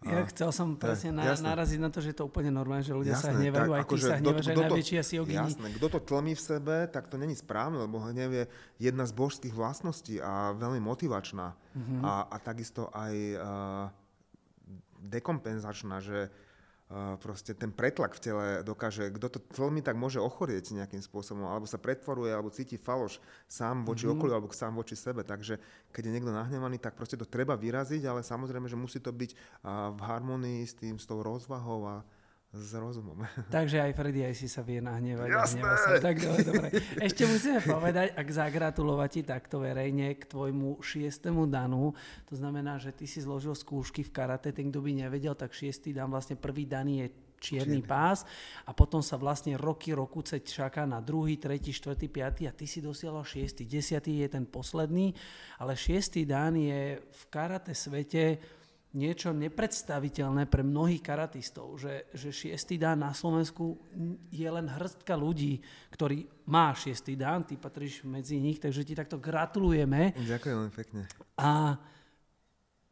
Ja chcel som presne na, naraziť na to, že je to úplne normálne, že ľudia jasné, sa hnevajú, tak, aj ty sa hnevaš, aj najväčší asi ogini. Jasné, kto to tlmí v sebe, tak to není správne, lebo hnev je jedna z božských vlastností a veľmi motivačná. Mm-hmm. A, a takisto aj uh, dekompenzačná, že proste ten pretlak v tele dokáže, kto to veľmi tak môže ochorieť nejakým spôsobom, alebo sa pretvoruje, alebo cíti faloš sám voči mm-hmm. okoliu, alebo sám voči sebe. Takže keď je niekto nahnevaný, tak proste to treba vyraziť, ale samozrejme, že musí to byť v harmonii s tým, s tou rozvahou a s rozumom. Takže aj Freddy aj si sa vie nahnevať. Jasné! Sa. Tak dobre, dobre. Ešte musíme povedať, ak zagratulovať ti takto verejne k tvojmu šiestému danu. To znamená, že ty si zložil skúšky v karate. Ten, kto by nevedel, tak šiestý dan, vlastne prvý dan je čierny, čierny pás a potom sa vlastne roky, rokuce čaká na druhý, tretí, štvrtý, piatý a ty si dosiahol šiestý. Desiatý je ten posledný, ale šiestý dan je v karate svete niečo nepredstaviteľné pre mnohých karatistov, že, že šiestý dán na Slovensku je len hrstka ľudí, ktorí má šiestý dán, ty patríš medzi nich, takže ti takto gratulujeme. Ďakujem veľmi pekne. A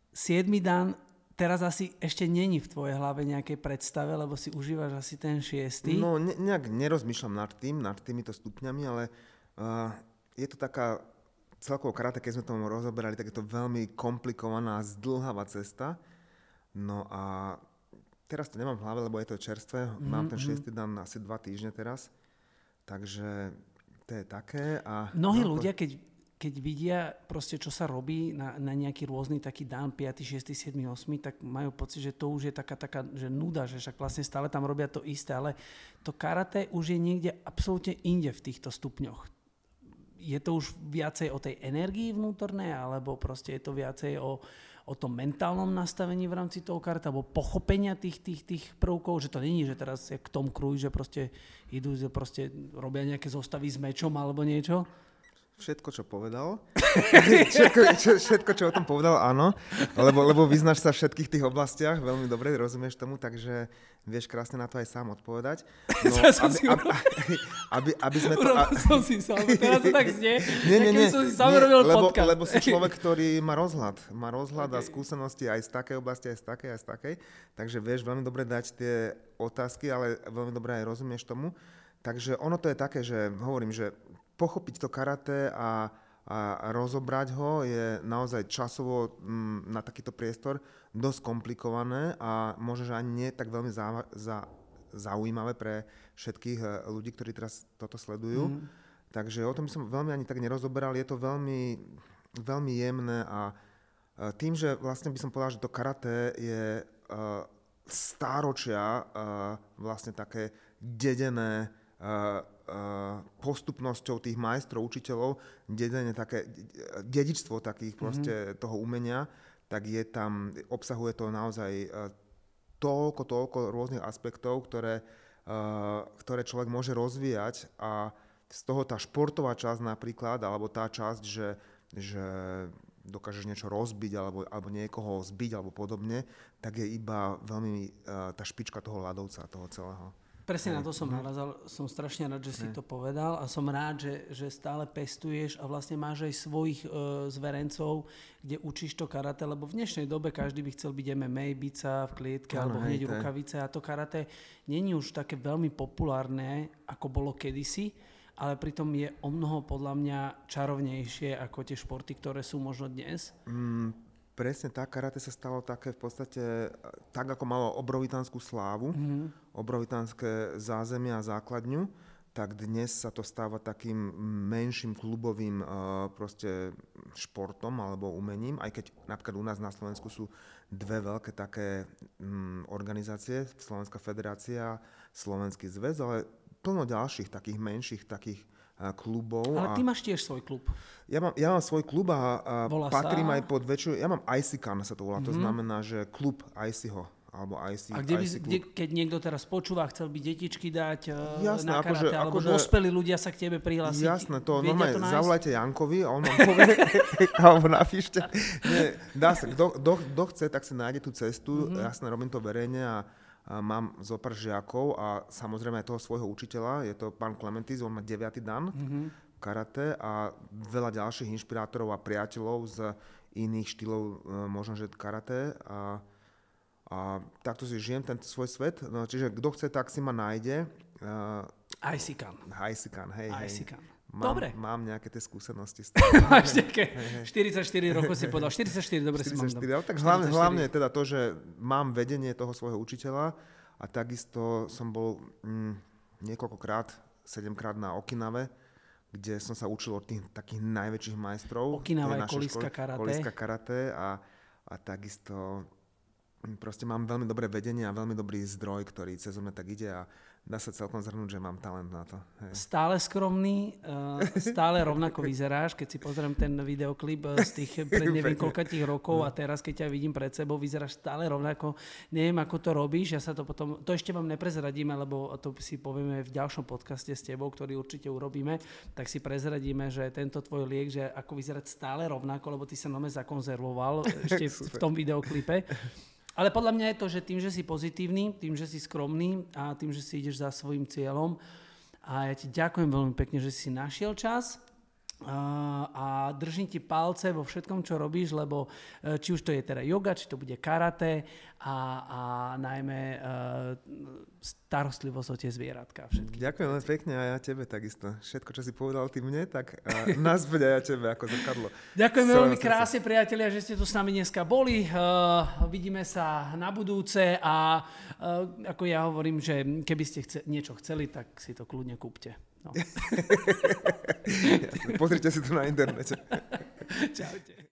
siedmy dán teraz asi ešte není v tvojej hlave nejakej predstave, lebo si užívaš asi ten šiestý. No ne, nejak nerozmýšľam nad tým, nad týmito stupňami, ale uh, je to taká celkovo karate, keď sme tomu rozoberali, tak je to veľmi komplikovaná, zdlhavá cesta. No a teraz to nemám v hlave, lebo je to čerstvé. Mm-hmm. Mám ten šiestý dan asi dva týždne teraz. Takže to je také. A, Mnohí no, ľudia, keď, keď vidia proste, čo sa robí na, na nejaký rôzny taký dan, 5., 6., 7., 8., tak majú pocit, že to už je taká, taká že nuda, že však vlastne stále tam robia to isté, ale to karate už je niekde absolútne inde v týchto stupňoch. Je to už viacej o tej energii vnútornej, alebo proste je to viacej o, o tom mentálnom nastavení v rámci toho karta, alebo pochopenia tých, tých, tých prvkov, že to není, že teraz je k Tom Cruise, že proste idú, že proste robia nejaké zostavy s mečom alebo niečo? Všetko, čo povedal. všetko, čo, všetko, čo o tom povedal, áno. Lebo, lebo vyznáš sa v všetkých tých oblastiach, veľmi dobre rozumieš tomu, takže vieš krásne na to aj sám odpovedať. No, aby, aby, aby, aby sme to... Urobil som si sám, teraz to tak znie, nie, nie, nie, som si sám nie, robil lebo, podcast. lebo si človek, ktorý má rozhľad. Má rozhľad okay. a skúsenosti aj z takej oblasti, aj z takej, aj z takej. Takže vieš veľmi dobre dať tie otázky, ale veľmi dobre aj rozumieš tomu. Takže ono to je také, že hovorím, že pochopiť to karate a, a rozobrať ho je naozaj časovo m, mm, na takýto priestor dosť komplikované a možno, že ani nie tak veľmi za, za, zaujímavé pre všetkých eh, ľudí, ktorí teraz toto sledujú. Mm. Takže o tom som veľmi ani tak nerozoberal. Je to veľmi, veľmi jemné a eh, tým, že vlastne by som povedal, že to karate je uh, stáročia uh, vlastne také dedené uh, postupnosťou tých majstrov, učiteľov, dedenie také, dedičstvo takých mhm. proste mm-hmm. toho umenia, tak je tam, obsahuje to naozaj toľko, toľko rôznych aspektov, ktoré, ktoré človek môže rozvíjať a z toho tá športová časť napríklad, alebo tá časť, že, že dokážeš niečo rozbiť alebo, alebo niekoho zbiť alebo podobne, tak je iba veľmi tá špička toho ľadovca, toho celého. Presne na to som mhm. narazal. Som strašne rád, že si to povedal a som rád, že, že stále pestuješ a vlastne máš aj svojich e, zverencov, kde učíš to karate, lebo v dnešnej dobe každý by chcel byť MMA, byť sa v klietke ano, alebo hneď rukavice a to karate není už také veľmi populárne, ako bolo kedysi, ale pritom je o mnoho podľa mňa čarovnejšie ako tie športy, ktoré sú možno dnes. Mm, presne tak, karate sa stalo také v podstate, tak ako malo obrovitánsku slávu, mm-hmm. obrovitánske zázemie a základňu, tak dnes sa to stáva takým menším klubovým uh, proste športom alebo umením, aj keď napríklad u nás na Slovensku sú dve veľké také um, organizácie, Slovenská federácia, Slovenský zväz, ale plno ďalších takých menších takých klubov. Ale ty máš tiež svoj klub. Ja mám, ja mám svoj klub a, a patrím sa? aj pod väčšiu... Ja mám ICCAN sa to volá, mm-hmm. to mhm. znamená, že klub ICho alebo IC, A kde by, kde, keď niekto teraz počúva, chcel by detičky dať e, Jasné, na karate, akože, alebo akože, dospelí ľudia sa k tebe prihlásiť. Jasné, to normálne to zavolajte Jankovi a on vám povie, alebo napíšte. Nie, dá sa, kto chce, tak si nájde tú cestu, mm-hmm. jasné, robím to verejne a mám zo pár žiakov a samozrejme aj toho svojho učiteľa, je to pán Clementis, on má 9. dan mm-hmm. karate a veľa ďalších inšpirátorov a priateľov z iných štýlov, e, možno že karate a, a takto si žijem ten svoj svet, no, čiže kto chce, tak si ma nájde. Uh, Ajsikan. Ajsikan, hej, Ajsikan. hej. Mám, dobre. Mám nejaké tie skúsenosti. Máš nejaké 44 rokov si povedal. 44, dobre 44, si mám. Ale tak hlavne, hlavne je teda to, že mám vedenie toho svojho učiteľa a takisto som bol mm, niekoľkokrát, sedemkrát na Okinave, kde som sa učil od tých takých najväčších majstrov. Okinawa je kolíska karate. Kolíska karate a, a takisto proste mám veľmi dobré vedenie a veľmi dobrý zdroj, ktorý cez mňa tak ide a dá sa celkom zhrnúť, že mám talent na to. Hej. Stále skromný, eh, stále rovnako vyzeráš, keď si pozriem ten videoklip eh, z tých pred neviem koľkatých rokov a teraz keď ťa vidím pred sebou, vyzeráš stále rovnako. Neviem, ako to robíš, ja sa to potom, to ešte vám neprezradíme, lebo to si povieme v ďalšom podcaste s tebou, ktorý určite urobíme, tak si prezradíme, že tento tvoj liek, že ako vyzerať stále rovnako, lebo ty sa nome zakonzervoval ešte v tom videoklipe. Ale podľa mňa je to, že tým, že si pozitívny, tým, že si skromný a tým, že si ideš za svojim cieľom. A ja ti ďakujem veľmi pekne, že si našiel čas. A držím ti palce vo všetkom, čo robíš, lebo či už to je teda yoga, či to bude karate a, a najmä starostlivosť o tie zvieratka. Všetky. Ďakujem veľmi pekne a ja tebe takisto. Všetko, čo si povedal ty mne, tak uh, nazveď aj ja tebe ako zrkadlo. Ďakujem veľmi krásne, priatelia, že ste tu s nami dneska boli. Uh, vidíme sa na budúce a uh, ako ja hovorím, že keby ste chce, niečo chceli, tak si to kľudne kúpte. No. Pozrite si to na internete. Čaute.